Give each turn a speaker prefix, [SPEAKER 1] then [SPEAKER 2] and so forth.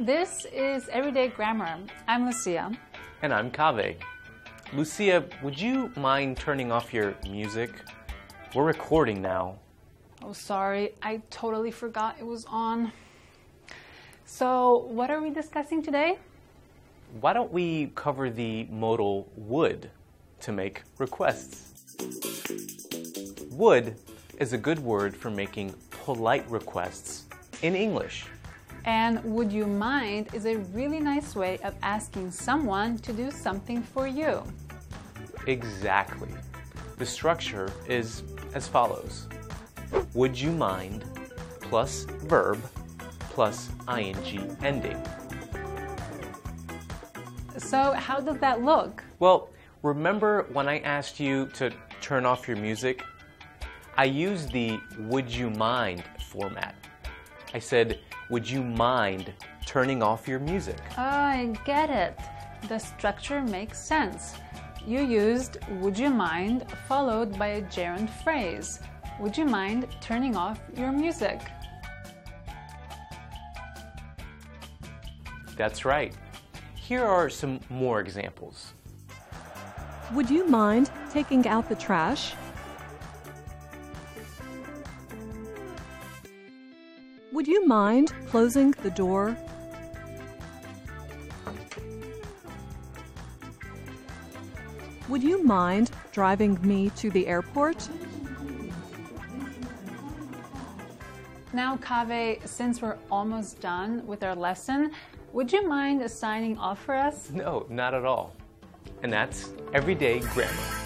[SPEAKER 1] This is Everyday Grammar. I'm Lucia.
[SPEAKER 2] And I'm Kaveh. Lucia, would you mind turning off your music? We're recording now.
[SPEAKER 1] Oh, sorry, I totally forgot it was on. So, what are we discussing today?
[SPEAKER 2] Why don't we cover the modal would to make requests? Would is a good word for making polite requests in English.
[SPEAKER 1] And would you mind is a really nice way of asking someone to do something for you.
[SPEAKER 2] Exactly. The structure is as follows Would you mind plus verb plus ing ending.
[SPEAKER 1] So, how does that look?
[SPEAKER 2] Well, remember when I asked you to turn off your music? I used the would you mind format. I said, would you mind turning off your music?
[SPEAKER 1] Oh, I get it. The structure makes sense. You used would you mind followed by a gerund phrase. Would you mind turning off your music?
[SPEAKER 2] That's right. Here are some more examples.
[SPEAKER 3] Would you mind taking out the trash? Would you mind closing the door? Would you mind driving me to the airport?
[SPEAKER 1] Now, Kaveh, since we're almost done with our lesson, would you mind signing off for us?
[SPEAKER 2] No, not at all. And that's everyday grammar.